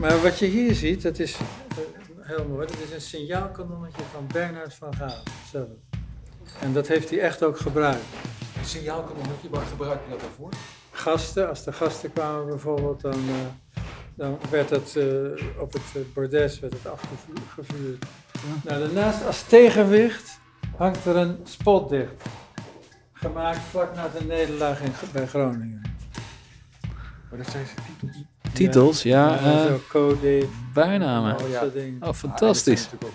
Maar wat je hier ziet, dat is uh, heel mooi. Dat is een signaalkanonnetje van Bernhard van Gaal zelf. En dat heeft hij echt ook gebruikt. Een signaalkanonnetje, waar gebruik je dat dan voor? Gasten, als de gasten kwamen bijvoorbeeld, dan, uh, dan werd het uh, op het bordes werd het afgevuurd. Ja. Nou, daarnaast als tegenwicht hangt er een spot dicht. Gemaakt vlak na de nederlaag in, bij Groningen. Maar dat zijn ze titels. Ja. ja uh, zo code, bijnamen. Oh, ja. Oh, fantastisch. Ah, ook,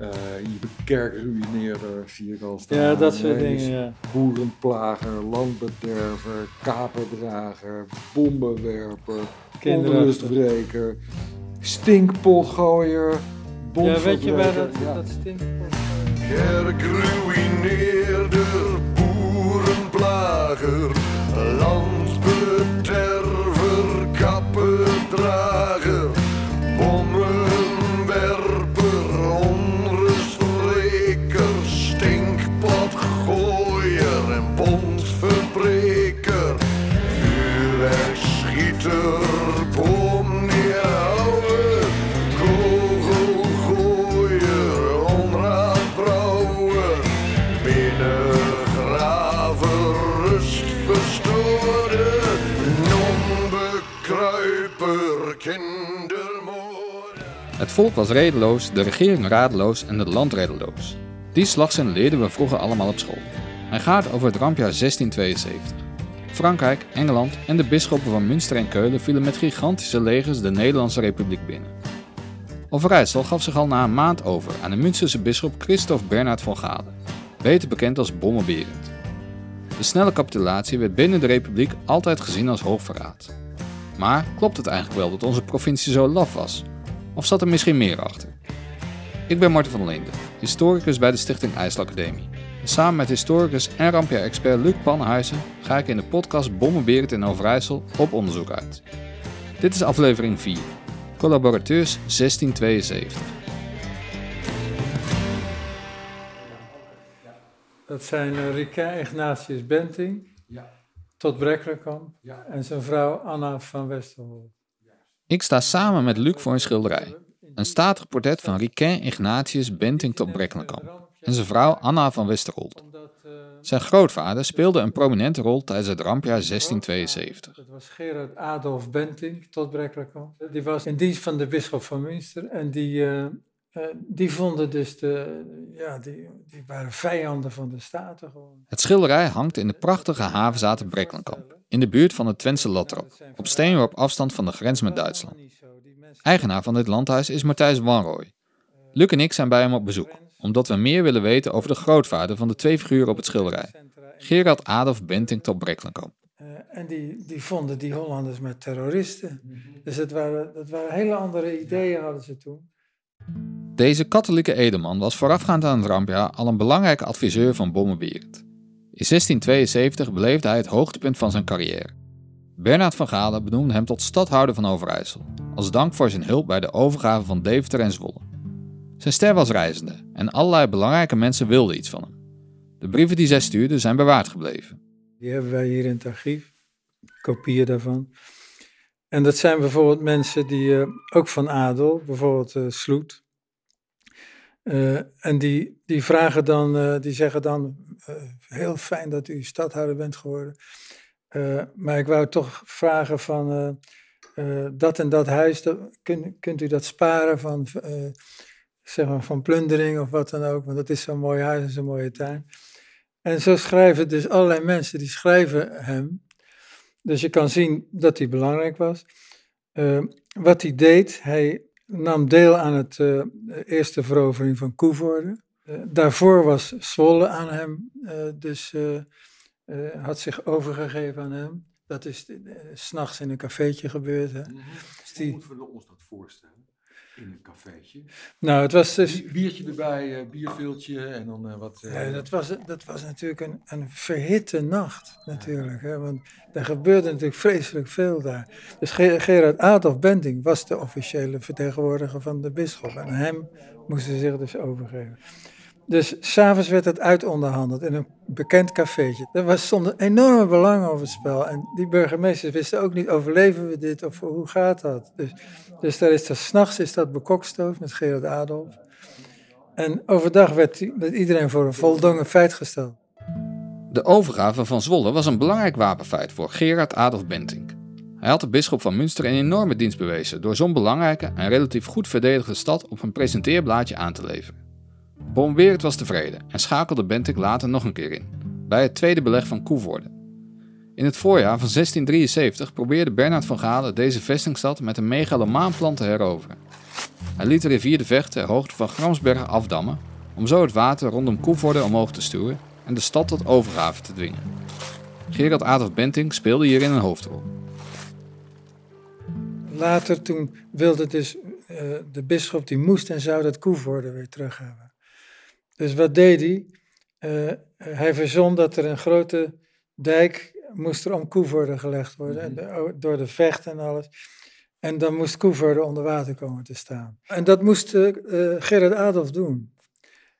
uh, je kerkruïneerder zie ik al staan. Ja, dat soort dingen, ja. Boerenplager, landbederver, kaperdrager, bommenwerper, onrustbreker, stinkpotgooier, Ja, weet je waar dat, ja. dat? Kerkruïneerder, boerenplager, landbederver, Het volk was redeloos, de regering radeloos en het land reddeloos. Die slagzin leerden we vroeger allemaal op school. Hij gaat over het rampjaar 1672. Frankrijk, Engeland en de bisschoppen van Münster en Keulen vielen met gigantische legers de Nederlandse Republiek binnen. Overijssel gaf zich al na een maand over aan de Münsterse bisschop Christophe Bernhard van Galen, beter bekend als Bommelberend. De snelle capitulatie werd binnen de Republiek altijd gezien als hoogverraad. Maar klopt het eigenlijk wel dat onze provincie zo laf was? Of zat er misschien meer achter? Ik ben Marten van Linden, historicus bij de Stichting IJsselacademie. En samen met historicus en rampjaar-expert Luc Pannenhuizen ga ik in de podcast Bommenberend in Overijssel op onderzoek uit. Dit is aflevering 4, Collaborateurs 1672. Dat zijn uh, Riquin Ignatius Benting, Ja. tot Brekkerkamp Ja. en zijn vrouw Anna van Westerhol. Ik sta samen met Luc voor een schilderij. Een statig portret van Riquin Ignatius Benting tot Brekkenkamp en zijn vrouw Anna van Westerholt. Zijn grootvader speelde een prominente rol tijdens het rampjaar 1672. Dat was Gerard Adolf Benting tot Brekkerkamp. Die was in dienst van de bisschop van Münster en die, uh, uh, die vonden dus de, ja, die, die waren vijanden van de Staten gewoon. Het schilderij hangt in de prachtige havenzaten Brekkenkamp, in de buurt van het Twentse Latrop, op steenworp afstand van de grens met Duitsland. Eigenaar van dit landhuis is Matthijs Wanrooy. Luc en ik zijn bij hem op bezoek, omdat we meer willen weten over de grootvader van de twee figuren op het schilderij. Gerard Adolf Benting tot Brekkenkamp. Uh, en die, die vonden die Hollanders met terroristen. Dus dat waren, dat waren hele andere ideeën hadden ze toen. Deze katholieke edelman was voorafgaand aan het rampjaar al een belangrijke adviseur van Bommenberend. In 1672 beleefde hij het hoogtepunt van zijn carrière. Bernhard van Galen benoemde hem tot stadhouder van Overijssel, als dank voor zijn hulp bij de overgave van Deventer en Zwolle. Zijn ster was reizende en allerlei belangrijke mensen wilden iets van hem. De brieven die zij stuurde zijn bewaard gebleven. Die hebben wij hier in het archief, kopieën daarvan. En dat zijn bijvoorbeeld mensen die, uh, ook van adel, bijvoorbeeld uh, Sloet. Uh, en die, die vragen dan, die zeggen dan, heel fijn dat u stadhouder bent geworden. maar ik wou toch vragen van, dat en dat huis, dat, kun, kunt u dat sparen van, zeg maar van plundering of wat dan ook, want dat is zo'n mooi huis en zo'n mooie tuin. En zo schrijven dus allerlei mensen, die schrijven hem. Dus je kan zien dat hij belangrijk was. wat hij deed, hij nam deel aan het eerste verovering van Koevoorde. Uh, daarvoor was Zwolle aan hem, uh, dus had zich overgegeven aan hem. Dat is s'nachts in een cafeetje gebeurd. Hè. Mm -hmm. dus die... Hoe moeten we ons dat voorstellen? In een cafeetje? Nou, het was dus... Biertje erbij, bierveeltje en dan wat... Ja, dat, was, dat was natuurlijk een, een verhitte nacht, natuurlijk. Hè, want er gebeurde natuurlijk vreselijk veel daar. Dus Gerard Adolf Benting was de officiële vertegenwoordiger van de bisschop. En hem moesten ze zich dus overgeven. Dus s'avonds werd het uitonderhandeld in een bekend cafeetje. Er was, stond enorme belang over het spel. En die burgemeesters wisten ook niet, overleven we dit of hoe gaat dat? Dus, dus daar is dat, s'nachts is dat bekokstoofd met Gerard Adolf. En overdag werd, die- iedereen voor een voldongen feit gesteld. De overgave van Zwolle was een belangrijk wapenfeit voor Gerard Adolf Bentinck. Hij had de bisschop van Münster een enorme dienst bewezen door zo'n belangrijke en relatief goed verdedigde stad op een presenteerblaadje aan te leveren. Bombeert was tevreden en schakelde Bentinck later nog een keer in, bij het tweede beleg van Koevoorde. In het voorjaar van 1673 probeerde Bernard van Galen deze vestingstad met een megalomaan plan te heroveren. Hij liet de rivier de Vecht ter hoogte van Gramsbergen afdammen om zo het water rondom Koevoorde omhoog te stuwen en de stad tot overgave te dwingen. Gerard Adolf Bentinck speelde hierin een hoofdrol. Later toen wilde dus eh, de bisschop, die moest en zou dat Koevoorde weer terug hebben. Dus wat deed hij? Eh, hij verzon dat er een grote dijk moest er om Koevoorde gelegd worden, en de- o- door de vecht en alles. En dan moest Koevoorde onder water komen te staan. En dat moest eh, Gerard Adolf doen.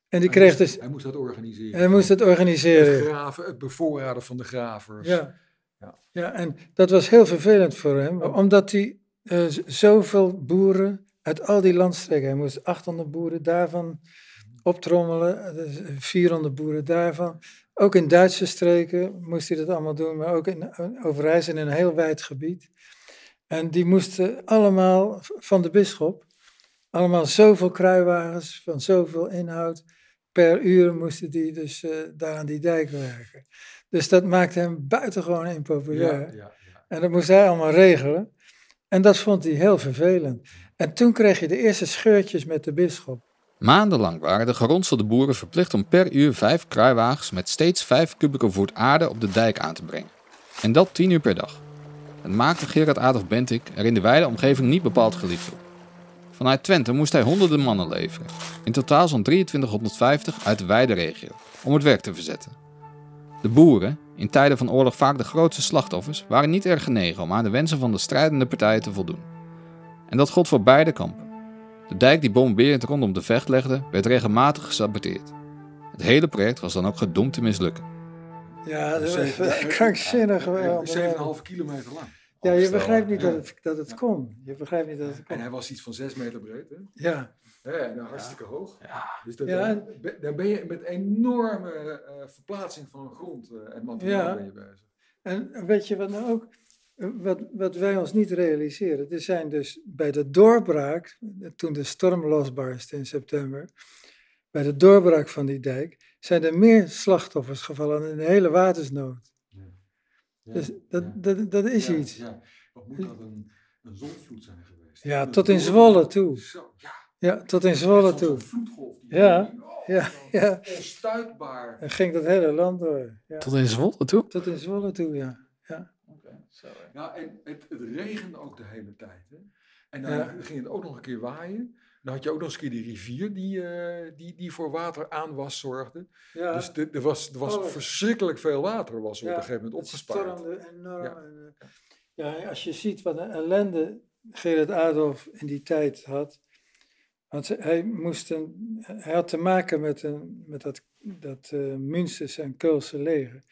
En die Hij kreeg moest- dus, Hij moest dat organiseren. hij moest het Het organiseren. graven, het bevoorraden van de gravers. Ja. Ja. ja, en dat was heel vervelend voor hem, omdat hij zoveel boeren uit al die landstreken, hij moest 800 boeren daarvan optrommelen, eh, dus 400 boeren daarvan. Ook in Duitse streken moest hij dat allemaal doen, maar ook in Overijssel in een heel wijd gebied. En die moesten allemaal van de bisschop, allemaal zoveel kruiwagens van zoveel inhoud. Per uur moesten die dus eh, daar aan die dijk werken. Dus dat maakte hem buitengewoon impopulair. Ja, ja, ja. En dat moest hij allemaal regelen. En dat vond hij heel vervelend. En toen kreeg je de eerste scheurtjes met de bisschop. Maandenlang waren de geronselde boeren verplicht om per uur vijf kruiwagens met steeds vijf kubieke voet aarde op de dijk aan te brengen. En dat tien uur per dag. Het maakte Gerard Adolf Bentinck er in de wijde omgeving niet bepaald geliefd op. Vanuit Twente moest hij honderden mannen leveren, in totaal zo'n 2350 uit de wijde regio, om het werk te verzetten. De boeren, in tijden van oorlog vaak de grootste slachtoffers, waren niet erg genegen om aan de wensen van de strijdende partijen te voldoen. En dat gold voor beide kampen. De dijk die bomberend rondom de vecht legde, werd regelmatig gesaboteerd. Het hele project was dan ook gedoemd te mislukken. Ja, dat ja, krankzinnig. ja, wel. 7,5 kilometer lang. Ja, je begrijpt niet ja. dat het, dat het kon. Je begrijpt niet dat het En kon. hij was iets van 6 meter breed. Hè? Ja, Ja, en hartstikke hoog. Dus dat, Ja, dan, en- ben- je met enorme eh, verplaatsing van grond eh, en materiaal Ja. ben je bezig. en weet je wat nou ook, eh, wat, wat wij ons niet realiseren. Er zijn dus bij de doorbraak, toen de storm losbarstte in september, bij de doorbraak van die dijk, zijn er meer slachtoffers gevallen in de hele watersnood. Ja, Dus ja. dat, dat, dat is Ja, iets. Ja. Wat moet dat een, een zonvloed zijn geweest? Ja, tot in Zwolle toe. Zo, ja. Ja, tot in Zwolle toe. vloedgolf. die- Ja, oh, ja, ja. Onstuitbaar. En ging dat hele land door. Ja. Tot in Zwolle toe? Tot in Zwolle toe, ja. Ja. Ja, en het, het regende ook de hele tijd. Hè? En dan Ja. ging het ook nog een keer waaien. Dan had je ook nog eens een keer die rivier die, eh, die, die voor water aanwas zorgde. ja. Dus de- er was, er was Oh. verschrikkelijk veel water was op Ja, een gegeven moment Het opgespaard. stormde enorm. Ja. En, eh, als je ziet wat een ellende Gerard Adolf in die tijd had. Want hij, moest een, hij had te maken met, een, met dat, dat Münsterse en Keulse leger.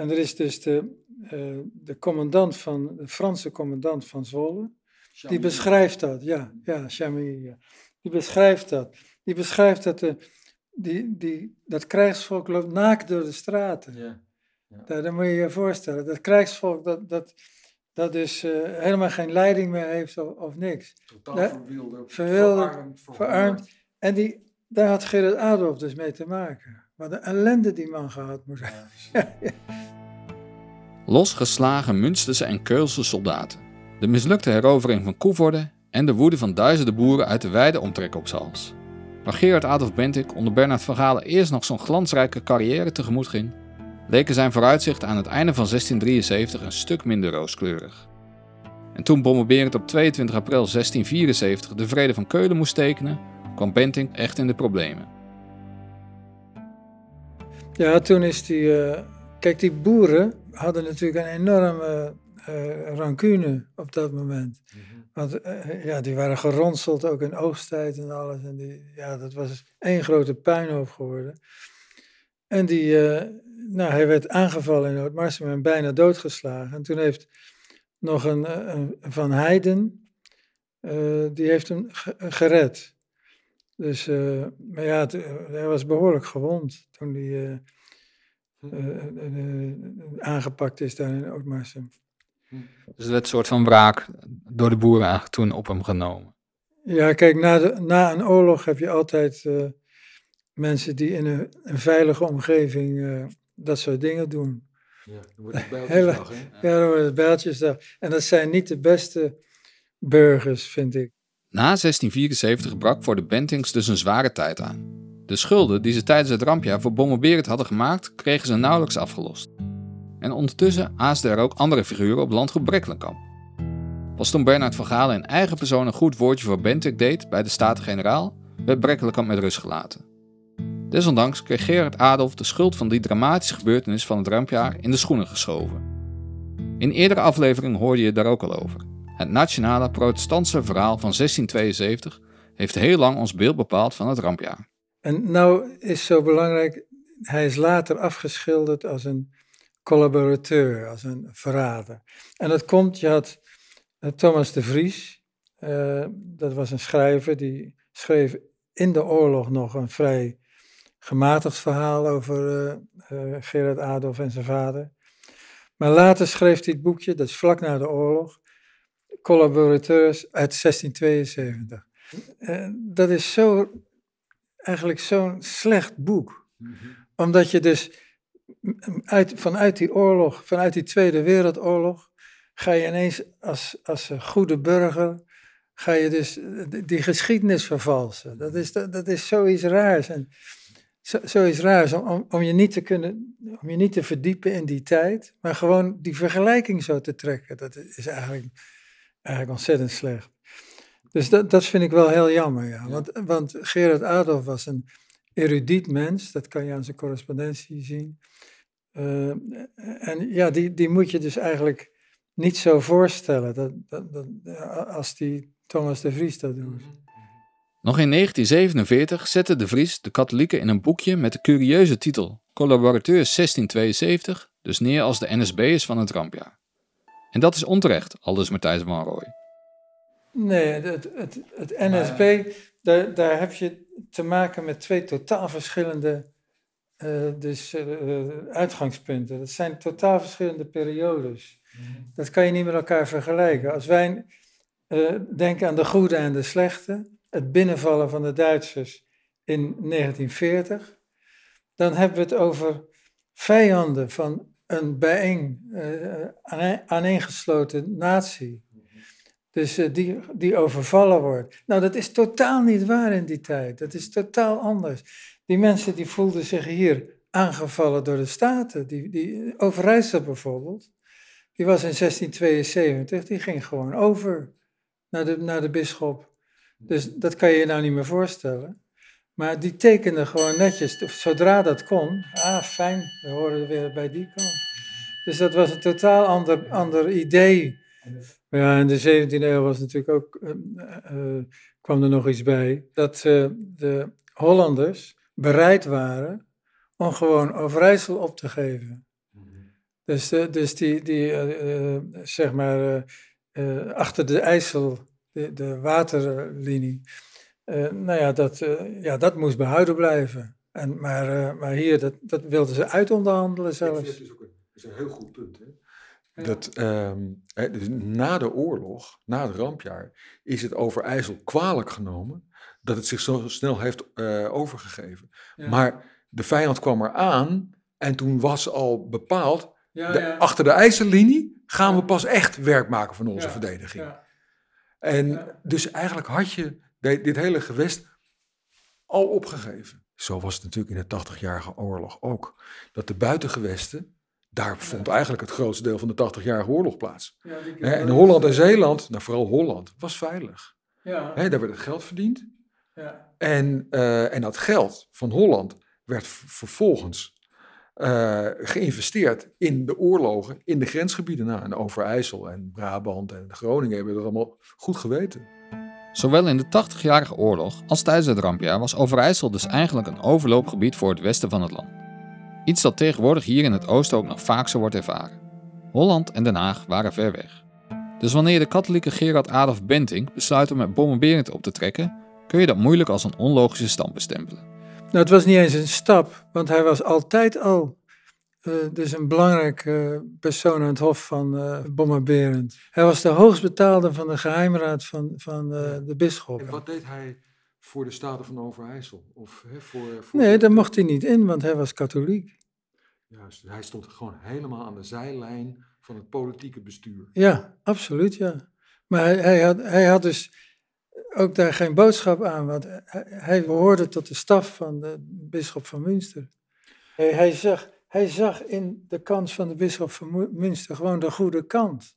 En er is dus de, eh, de commandant van, de Franse commandant van Zwolle. Die beschrijft dat, ja, ja, Chamilly, ja. Die beschrijft dat. Die beschrijft dat, de, die, die, dat krijgsvolk loopt naakt door de straten. Ja. Daar, dat moet je je voorstellen. Dat krijgsvolk dat, dat, dat dus eh, helemaal geen leiding meer heeft of, of niks. Totaal Ja, verwilderd, verwilderd, verarmd. Verarmd. En die, daar had Gerard Adolf dus mee te maken. Wat een ellende die man gehad moet hebben. Ja. Losgeslagen Münsterse en Keulse soldaten. De mislukte herovering van Koevoorde en de woede van duizenden boeren uit de wijde omtrek op zijn hals. Waar Gerard Adolf Bentinck onder Bernard van Galen eerst nog zo'n glansrijke carrière tegemoet ging, leken zijn vooruitzichten aan het einde van 1673 een stuk minder rooskleurig. En toen Bommelberend op 22 april 1674 de Vrede van Keulen moest tekenen, kwam Bentinck echt in de problemen. Ja, toen is die. eh, kijk, die boeren hadden natuurlijk een enorme eh, rancune op dat moment. Mhm. Want eh, ja, die waren geronseld ook in oogsttijd en alles. En die, ja, dat was één grote puinhoop geworden. En die, nou, hij werd aangevallen in Oud-Marsum en bijna doodgeslagen. En toen heeft nog een, een Van Heiden, die heeft hem ge- gered. Dus, eh, maar ja, het, eh, hij was behoorlijk gewond toen hij eh, eh, aangepakt is daar in Oud-Marsum. Dus er werd een soort van wraak door de boeren eigenlijk toen op hem genomen. Ja, kijk, na, de, na een oorlog heb je altijd mensen die in een, een veilige omgeving dat soort dingen doen. Ja, dan wordt het bijltjesdag, hè? Ja, dan worden het bijltjesdag. En dat zijn niet de beste burgers, vind ik. Na 1674 brak voor de Bentings dus een zware tijd aan. De schulden die ze tijdens het rampjaar voor Bommelberend hadden gemaakt, kregen ze nauwelijks afgelost. En ondertussen aasden er ook andere figuren op landgoed Brekkelenkamp. Pas toen Bernard van Galen in eigen persoon een goed woordje voor Bentinck deed bij de Staten-Generaal, werd Brekkelenkamp met rust gelaten. Desondanks kreeg Gerard Adolf de schuld van die dramatische gebeurtenis van het rampjaar in de schoenen geschoven. In eerdere afleveringen hoorde je daar ook al over. Het nationale protestantse verhaal van 1672 heeft heel lang ons beeld bepaald van het rampjaar. En nou is zo belangrijk, hij is later afgeschilderd als een collaborateur, als een verrader. En dat komt, je had eh, Thomas de Vries, eh, dat was een schrijver, die schreef in de oorlog nog een vrij gematigd verhaal over eh, Gerard Adolf en zijn vader. Maar later schreef hij het boekje, dat is vlak na de oorlog, Collaborateurs uit 1672. Eh, dat is zo eigenlijk zo'n slecht boek. Mhm. Omdat je dus m- uit, vanuit die oorlog, vanuit die Tweede Wereldoorlog, ga je ineens als, als een goede burger, ga je dus eh, die- geschiedenis vervalsen. Dat is, dat, dat is zoiets raars. En zo, zoiets raars om, om, om je niet te kunnen, om je niet te verdiepen in die tijd, maar gewoon die vergelijking zo te trekken. Dat is eigenlijk, eigenlijk ontzettend slecht. Dus dat, dat vind ik wel heel jammer, ja. Want, want Gerard Adolf was een erudiet mens, dat kan je aan zijn correspondentie zien. Eh, en ja, die, die moet je dus eigenlijk niet zo voorstellen dat, dat, dat, als die Thomas de Vries dat doet. Nog in 1947 zette de Vries de katholieken in een boekje met de curieuze titel Collaborateurs 1672 dus neer als de NSB'ers van het rampjaar. En dat is onterecht, aldus Matthijs van Rooij. Nee, het, het, het NSB, daar, daar heb je te maken met twee totaal verschillende eh, dus, eh, uitgangspunten. Dat zijn totaal verschillende periodes. Dat kan je niet met elkaar vergelijken. Als wij eh, denken aan de goede en de slechte, het binnenvallen van de Duitsers in 1940, dan hebben we het over vijanden van een bijeen, eh, aaneen- aaneengesloten natie. Dus eh, die, die overvallen wordt. Nou, dat is totaal niet waar in die tijd. Dat is totaal anders. Die mensen die voelden zich hier aangevallen door de Staten. Die, die, Overijssel bijvoorbeeld, die was in 1672, die ging gewoon over naar de, naar de bisschop. Dus dat kan je je nou niet meer voorstellen. Maar die tekende gewoon netjes, zodra dat kon. Ah, fijn, we horen weer bij die kant. Dus dat was een totaal ander, ander idee. Ja, in de 17e eeuw was natuurlijk ook, eh, eh, kwam er nog iets bij, dat eh, de Hollanders bereid waren om gewoon Overijssel op te geven. Dus, eh, dus die, die eh, eh, zeg maar, eh, eh, achter de IJssel, de, de waterlinie, eh, nou ja dat, eh, ja, dat moest behouden blijven. En, maar, eh, maar hier, dat, dat wilden ze uitonderhandelen Ik vind zelfs. het dus ook een, dat is een heel goed punt. Hè? Dat ehm, hè, dus na de oorlog, na het rampjaar, is het over IJssel kwalijk genomen dat het zich zo snel heeft eh, overgegeven. Ja. Maar de vijand kwam eraan en toen was al bepaald, Ja, de- ja. achter de IJssellinie gaan we pas echt werk maken van onze Ja, verdediging. Ja. En Ja. dus eigenlijk had je dit hele gewest al opgegeven. Zo was het natuurlijk in de 80-jarige oorlog ook. Dat de buitengewesten, daar vond eigenlijk het grootste deel van de 80-jarige oorlog plaats. Ja, En Holland en Zeeland, nou vooral Holland, was veilig. Ja, daar werd het geld verdiend. ja. En, eh, en dat geld van Holland werd vervolgens eh, geïnvesteerd in de oorlogen in de grensgebieden. Nou, en Overijssel en Brabant en Groningen hebben dat allemaal goed geweten. Zowel in de 80-jarige oorlog als tijdens het rampjaar was Overijssel dus eigenlijk een overloopgebied voor het westen van het land. Iets dat tegenwoordig hier in het oosten ook nog vaak zo wordt ervaren. Holland en Den Haag waren ver weg. Dus wanneer de katholieke Gerard Adolf Bentinck besluit om met Bommenberend op te trekken, kun je dat moeilijk als een onlogische stand bestempelen. Nou, het was niet eens een stap, want hij was altijd al eh, dus een belangrijke eh, persoon aan het hof van uh, Bomma Berend. Hij was de hoogstbetaalde van de geheimraad van, van de bisschop. En wat deed hij voor de Staten van Overijssel? Of, hè, voor, voor Nee, daar mocht hij niet in, want hij was katholiek. Juist, hij stond gewoon helemaal aan de zijlijn van het politieke bestuur. Ja, absoluut, ja. Maar hij, hij, had, hij had dus ook daar geen boodschap aan, want hij, hij behoorde tot de staf van de bisschop van Münster. Hij, hij, zag, hij zag in de kans van de bisschop van Münster gewoon de goede kant.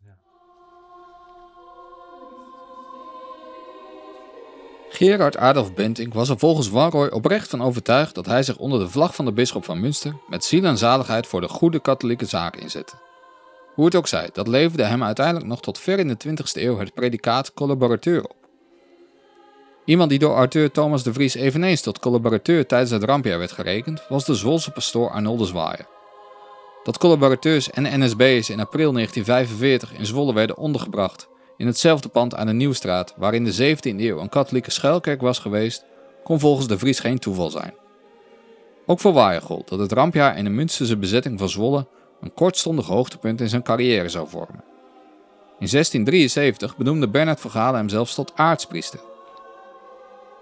Gerard Adolf Bentinck was er volgens Wanroy oprecht van overtuigd dat hij zich onder de vlag van de bisschop van Münster met ziel en zaligheid voor de goede katholieke zaak inzette. Hoe het ook zij, dat leverde hem uiteindelijk nog tot ver in de 20e eeuw het predicaat collaborateur op. Iemand die door auteur Thomas de Vries eveneens tot collaborateur tijdens het rampjaar werd gerekend, was de Zwolse pastoor Arnoldus Waaier. Dat collaborateurs en NSB'ers in april 1945 in Zwolle werden ondergebracht in hetzelfde pand aan de Nieuwstraat waar in de 17e eeuw een katholieke schuilkerk was geweest, kon volgens de Vries geen toeval zijn. Ook voor Waaier gold dat het rampjaar en de Münsterse bezetting van Zwolle een kortstondig hoogtepunt in zijn carrière zou vormen. In 1673 benoemde Bernard van Galen hem zelfs tot aartspriester.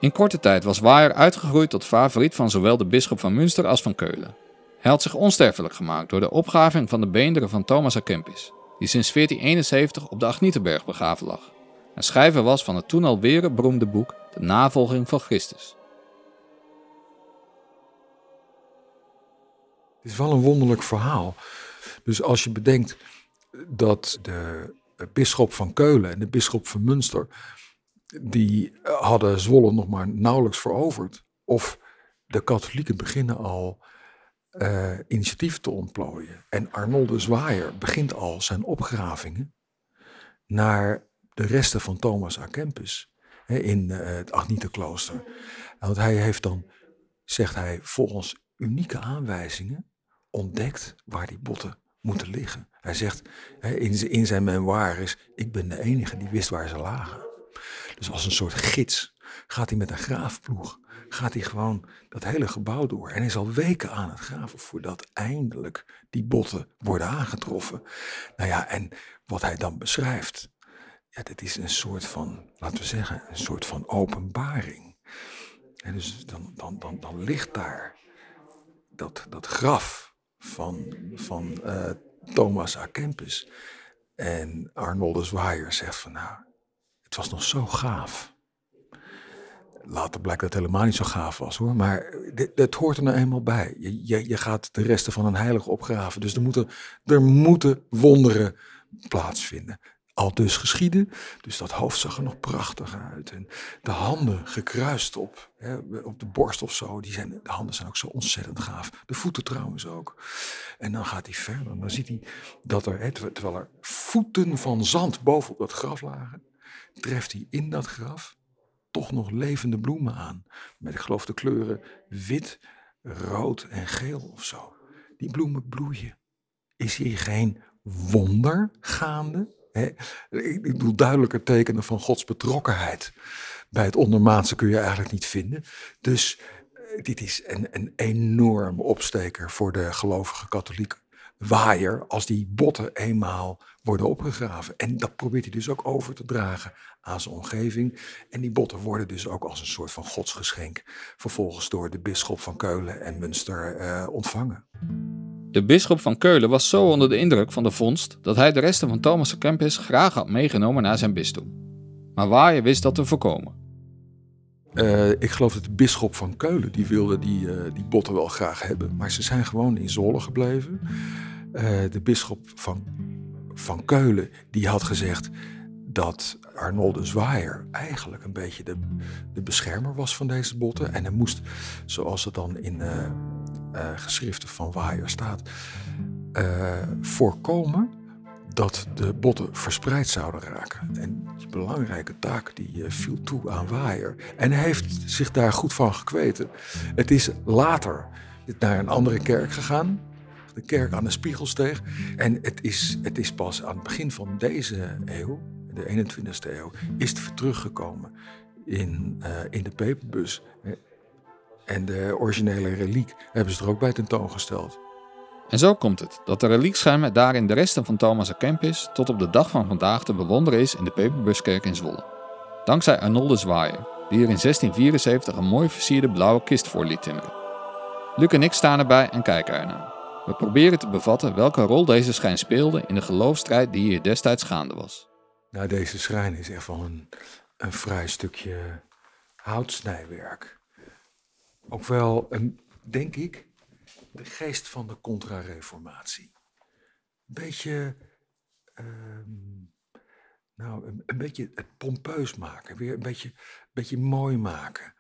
In korte tijd was Waaier uitgegroeid tot favoriet van zowel de bisschop van Münster als van Keulen. Hij had zich onsterfelijk gemaakt door de opgraving van de beenderen van Thomas à Kempis, die sinds 1471 op de Agnietenberg begraven lag, en schrijver was van het toen alweer beroemde boek De Navolging van Christus. Het is wel een wonderlijk verhaal. Dus als je bedenkt dat de bisschop van Keulen en de bisschop van Münster, die hadden Zwolle nog maar nauwelijks veroverd. Of de katholieken beginnen al uh, initiatief te ontplooien. En Arnold de Zwaaier begint al zijn opgravingen naar de resten van Thomas à Kempis in uh, het Agnietenklooster. Want hij heeft dan, zegt hij, volgens unieke aanwijzingen ontdekt waar die botten moeten liggen. Hij zegt in, in zijn memoires, ik ben de enige die wist waar ze lagen. Dus als een soort gids gaat hij met een graafploeg, gaat hij gewoon dat hele gebouw door. En hij is al weken aan het graven voordat eindelijk die botten worden aangetroffen. Nou ja, en wat hij dan beschrijft, ja, dat is een soort van, laten we zeggen, een soort van openbaring. En dus dan, dan, dan, dan ligt daar dat, dat graf van, van uh, Thomas A. Kempis. En Arnoldus Waaier zegt van nou, het was nog zo gaaf. Later blijkt dat het helemaal niet zo gaaf was hoor. Maar het hoort er nou eenmaal bij. Je, je, je, gaat de resten van een heilige opgraven. Dus er moeten, er moeten wonderen plaatsvinden. Al dus geschieden. Dus dat hoofd zag er nog prachtig uit. En de handen gekruist op, hè, op de borst of zo. Die zijn, de handen zijn ook zo ontzettend gaaf. De voeten trouwens ook. En dan gaat hij verder. Dan ziet hij dat er, hè, terwijl er voeten van zand bovenop dat graf lagen treft hij in dat graf toch nog levende bloemen aan. Met, ik geloof, de kleuren wit, rood en geel of zo. Die bloemen bloeien. Is hier geen wonder gaande? Ik bedoel, duidelijker tekenen van Gods betrokkenheid. Bij het ondermaatse kun je eigenlijk niet vinden. Dus eh, dit is een, een enorme opsteker voor de gelovige katholiek waaier als die botten eenmaal worden opgegraven. En dat probeert hij dus ook over te dragen aan zijn omgeving. En die botten worden dus ook als een soort van godsgeschenk vervolgens door de bisschop van Keulen en Münster uh, ontvangen. De bisschop van Keulen was zo onder de indruk van de vondst dat hij de resten van Thomas Kempis graag had meegenomen naar zijn bisdom. Maar Waaier wist dat te voorkomen. Uh, ik geloof dat de bisschop van Keulen, die wilde die, uh, die botten wel graag hebben. Maar ze zijn gewoon in Zwolle gebleven. Uh, de bisschop van, van Keulen, die had gezegd dat Arnold de Zwaaier eigenlijk een beetje de, de beschermer was van deze botten. En hij moest, zoals het dan in, eh, geschriften van Waaier staat, eh, voorkomen dat de botten verspreid zouden raken. En die belangrijke taak die eh, viel toe aan Waaier. En hij heeft zich daar goed van gekweten. Het is later naar een andere kerk gegaan. De kerk aan de Spiegelsteeg. En het is, het is pas aan het begin van deze eeuw, de 21ste eeuw, is het teruggekomen in, eh, in de peperbus. En de originele reliek hebben ze er ook bij tentoongesteld. En zo komt het dat de reliekschermen daarin de resten van Thomas Kempis tot op de dag van vandaag te bewonderen is in de Peperbuskerk in Zwolle. Dankzij Arnoldus Waaier, die er in 1674 een mooi versierde blauwe kist voor liet timmeren. Luc en ik staan erbij en kijken ernaar. We proberen te bevatten welke rol deze schijn speelde in de geloofstrijd die hier destijds gaande was. Nou, deze schrijn is echt wel een, een vrij stukje houtsnijwerk. Ook wel, een, denk ik, de geest van de contra-reformatie. Een beetje, ehm, nou, een, beetje het pompeus maken, weer een beetje, beetje mooi maken.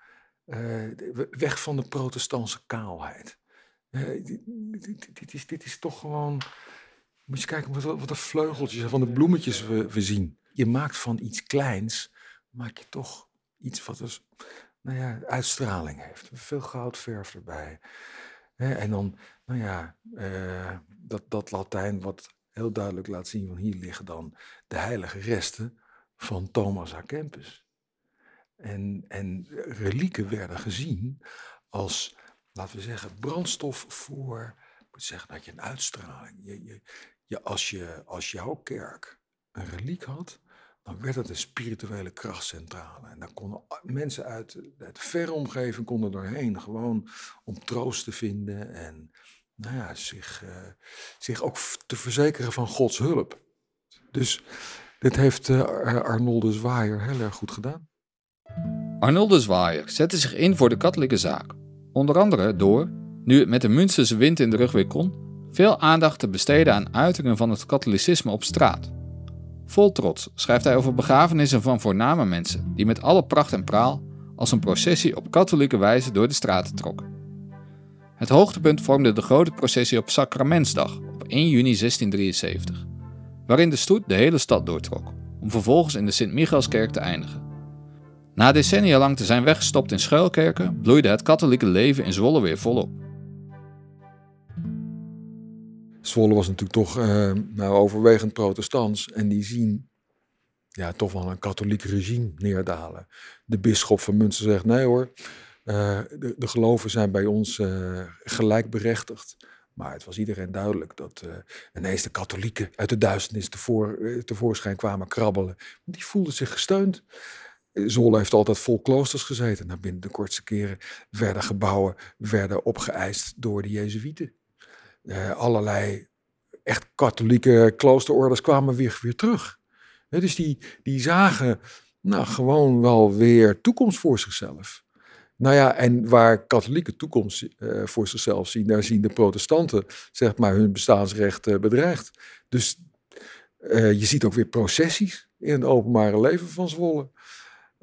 Uh, weg van de protestantse kaalheid. Dit, dit, is, dit is toch gewoon. Moet je kijken wat, wat de vleugeltjes van de bloemetjes we, we zien. Je maakt van iets kleins, maak je toch iets wat dus, nou ja, uitstraling heeft. Veel goudverf erbij. en dan, nou ja, uh, dat, dat Latijn wat heel duidelijk laat zien van hier liggen dan de heilige resten van Thomas à Kempis. En, en relieken werden gezien als, laten we zeggen, brandstof voor, ik moet zeggen, dat je een uitstraling. Je, je, als, je, als jouw kerk een reliek had, dan werd het een spirituele krachtcentrale. En daar konden mensen uit, de verre omgeving konden doorheen, gewoon om troost te vinden en nou ja, zich, uh, zich ook te verzekeren van Gods hulp. Dus dit heeft uh, Arnoldus Waaier heel erg goed gedaan. Arnoldus Waaier zette zich in voor de katholieke zaak. Onder andere door, nu het met de Münsterse wind in de rug weer kon, veel aandacht te besteden aan uitingen van het katholicisme op straat. Vol trots schrijft hij over begrafenissen van voorname mensen die met alle pracht en praal als een processie op katholieke wijze door de straten trokken. Het hoogtepunt vormde de grote processie op Sacramentsdag op 1 juni 1673, waarin de stoet de hele stad doortrok, om vervolgens in de Sint-Michaelskerk te eindigen. Na decennia lang te zijn weggestopt in schuilkerken, bloeide het katholieke leven in Zwolle weer volop. Zwolle was natuurlijk toch uh, nou, overwegend protestants en die zien ja, toch wel een katholiek regime neerdalen. De bisschop van Münster zegt nee hoor, uh, de, de geloven zijn bij ons uh, gelijkberechtigd. Maar het was iedereen duidelijk dat uh, ineens de katholieken uit de duisternis tevoor, tevoorschijn kwamen krabbelen. Die voelden zich gesteund. Zwolle heeft altijd vol kloosters gezeten. Nou, binnen de kortste keren werden gebouwen werden opgeëist door de Jezuïeten. Uh, allerlei echt katholieke kloosterorders kwamen weer, weer terug. Dus die, die zagen nou, gewoon wel weer toekomst voor zichzelf. Nou ja, en waar katholieke toekomst uh, voor zichzelf zien, daar zien de protestanten zeg maar hun bestaansrecht uh, bedreigd. Dus je ziet ook weer processies in het openbare leven van Zwolle.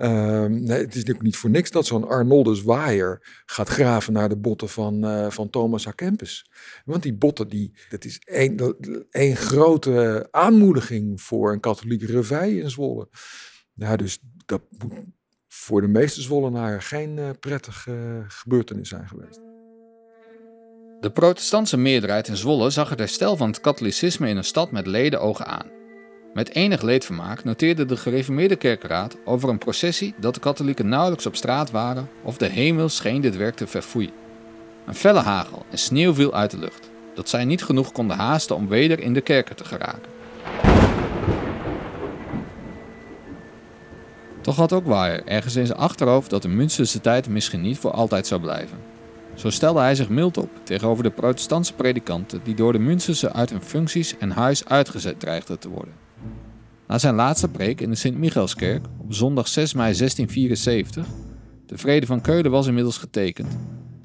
Um, nee, het is natuurlijk niet voor niks dat zo'n Arnoldus Waaier gaat graven naar de botten van, uh, van Thomas à Kempis. Want die botten, die, dat is één, grote aanmoediging voor een katholieke revij in Zwolle. Ja, dus dat moet voor de meeste Zwollenaren geen uh, prettige gebeurtenis zijn geweest. De protestantse meerderheid in Zwolle zag het herstel van het katholicisme in een stad met leden ogen aan. Met enig leedvermaak noteerde de gereformeerde kerkenraad over een processie dat de katholieken nauwelijks op straat waren of de hemel scheen dit werk te verfoeien. Een felle hagel en sneeuw viel uit de lucht, dat zij niet genoeg konden haasten om weder in de kerken te geraken. Toch had ook Waaier ergens in zijn achterhoofd dat de Münsterse tijd misschien niet voor altijd zou blijven. Zo stelde hij zich mild op tegenover de protestantse predikanten die door de Münsterse uit hun functies en huis uitgezet dreigden te worden. Na zijn laatste preek in de Sint-Michaelskerk op zondag 6 mei 1674, de vrede van Keulen was inmiddels getekend,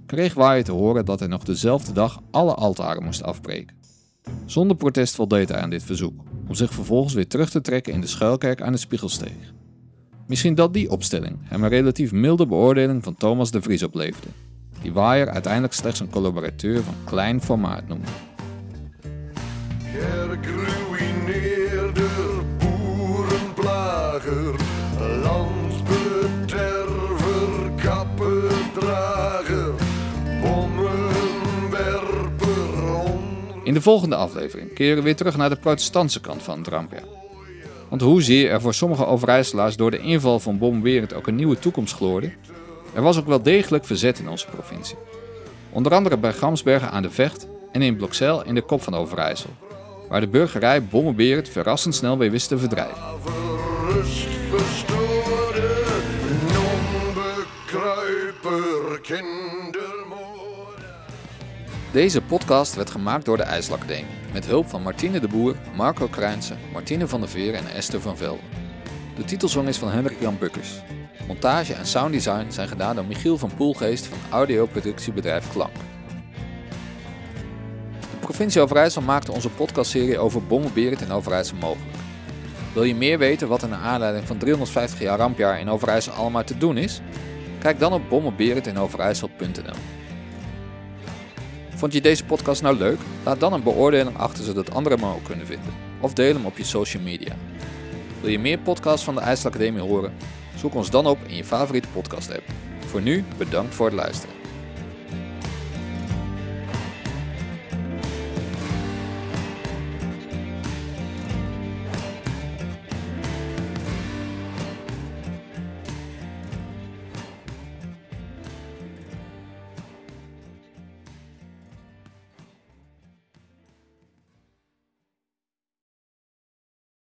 kreeg Waaier te horen dat hij nog dezelfde dag alle altaren moest afbreken. Zonder protest voldeed hij aan dit verzoek, om zich vervolgens weer terug te trekken in de schuilkerk aan de Spiegelsteeg. Misschien dat die opstelling hem een relatief milde beoordeling van Thomas de Vries opleverde. die Waaier uiteindelijk slechts een collaborateur van klein formaat noemde. Landsbederver, kappendrager, bommenwerper. In de volgende aflevering keren we weer terug naar de protestantse kant van Drampia. Want hoezeer er voor sommige Overijsselaars door de inval van Bom Berend ook een nieuwe toekomst gloorde, er was ook wel degelijk verzet in onze provincie. Onder andere bij Gamsbergen aan de Vecht en in Blokzeil in de kop van Overijssel, waar de burgerij Bommenberend verrassend snel weer wist te verdrijven. Verrust verstoorde. Deze podcast werd gemaakt door de IJsselacademie, met hulp van Martine de Boer, Marco Krijnsen, Martine van der Veer en Esther van Velden. De titelsong is van Hendrik Jan Bukkers. Montage en sounddesign zijn gedaan door Michiel van Poelgeest van audioproductiebedrijf Klank. De provincie Overijssel maakte onze podcastserie over Bommenberend in Overijssel mogelijk. Wil je meer weten wat er naar aanleiding van 350 jaar rampjaar in Overijssel allemaal te doen is? Kijk dan op bommenberendinoverijssel.nl Vond je deze podcast nou leuk? Laat dan een beoordeling achter zodat anderen hem ook kunnen vinden. Of deel hem op je social media. Wil je meer podcasts van de IJsselacademie horen? Zoek ons dan op in je favoriete podcast app. Voor nu, bedankt voor het luisteren.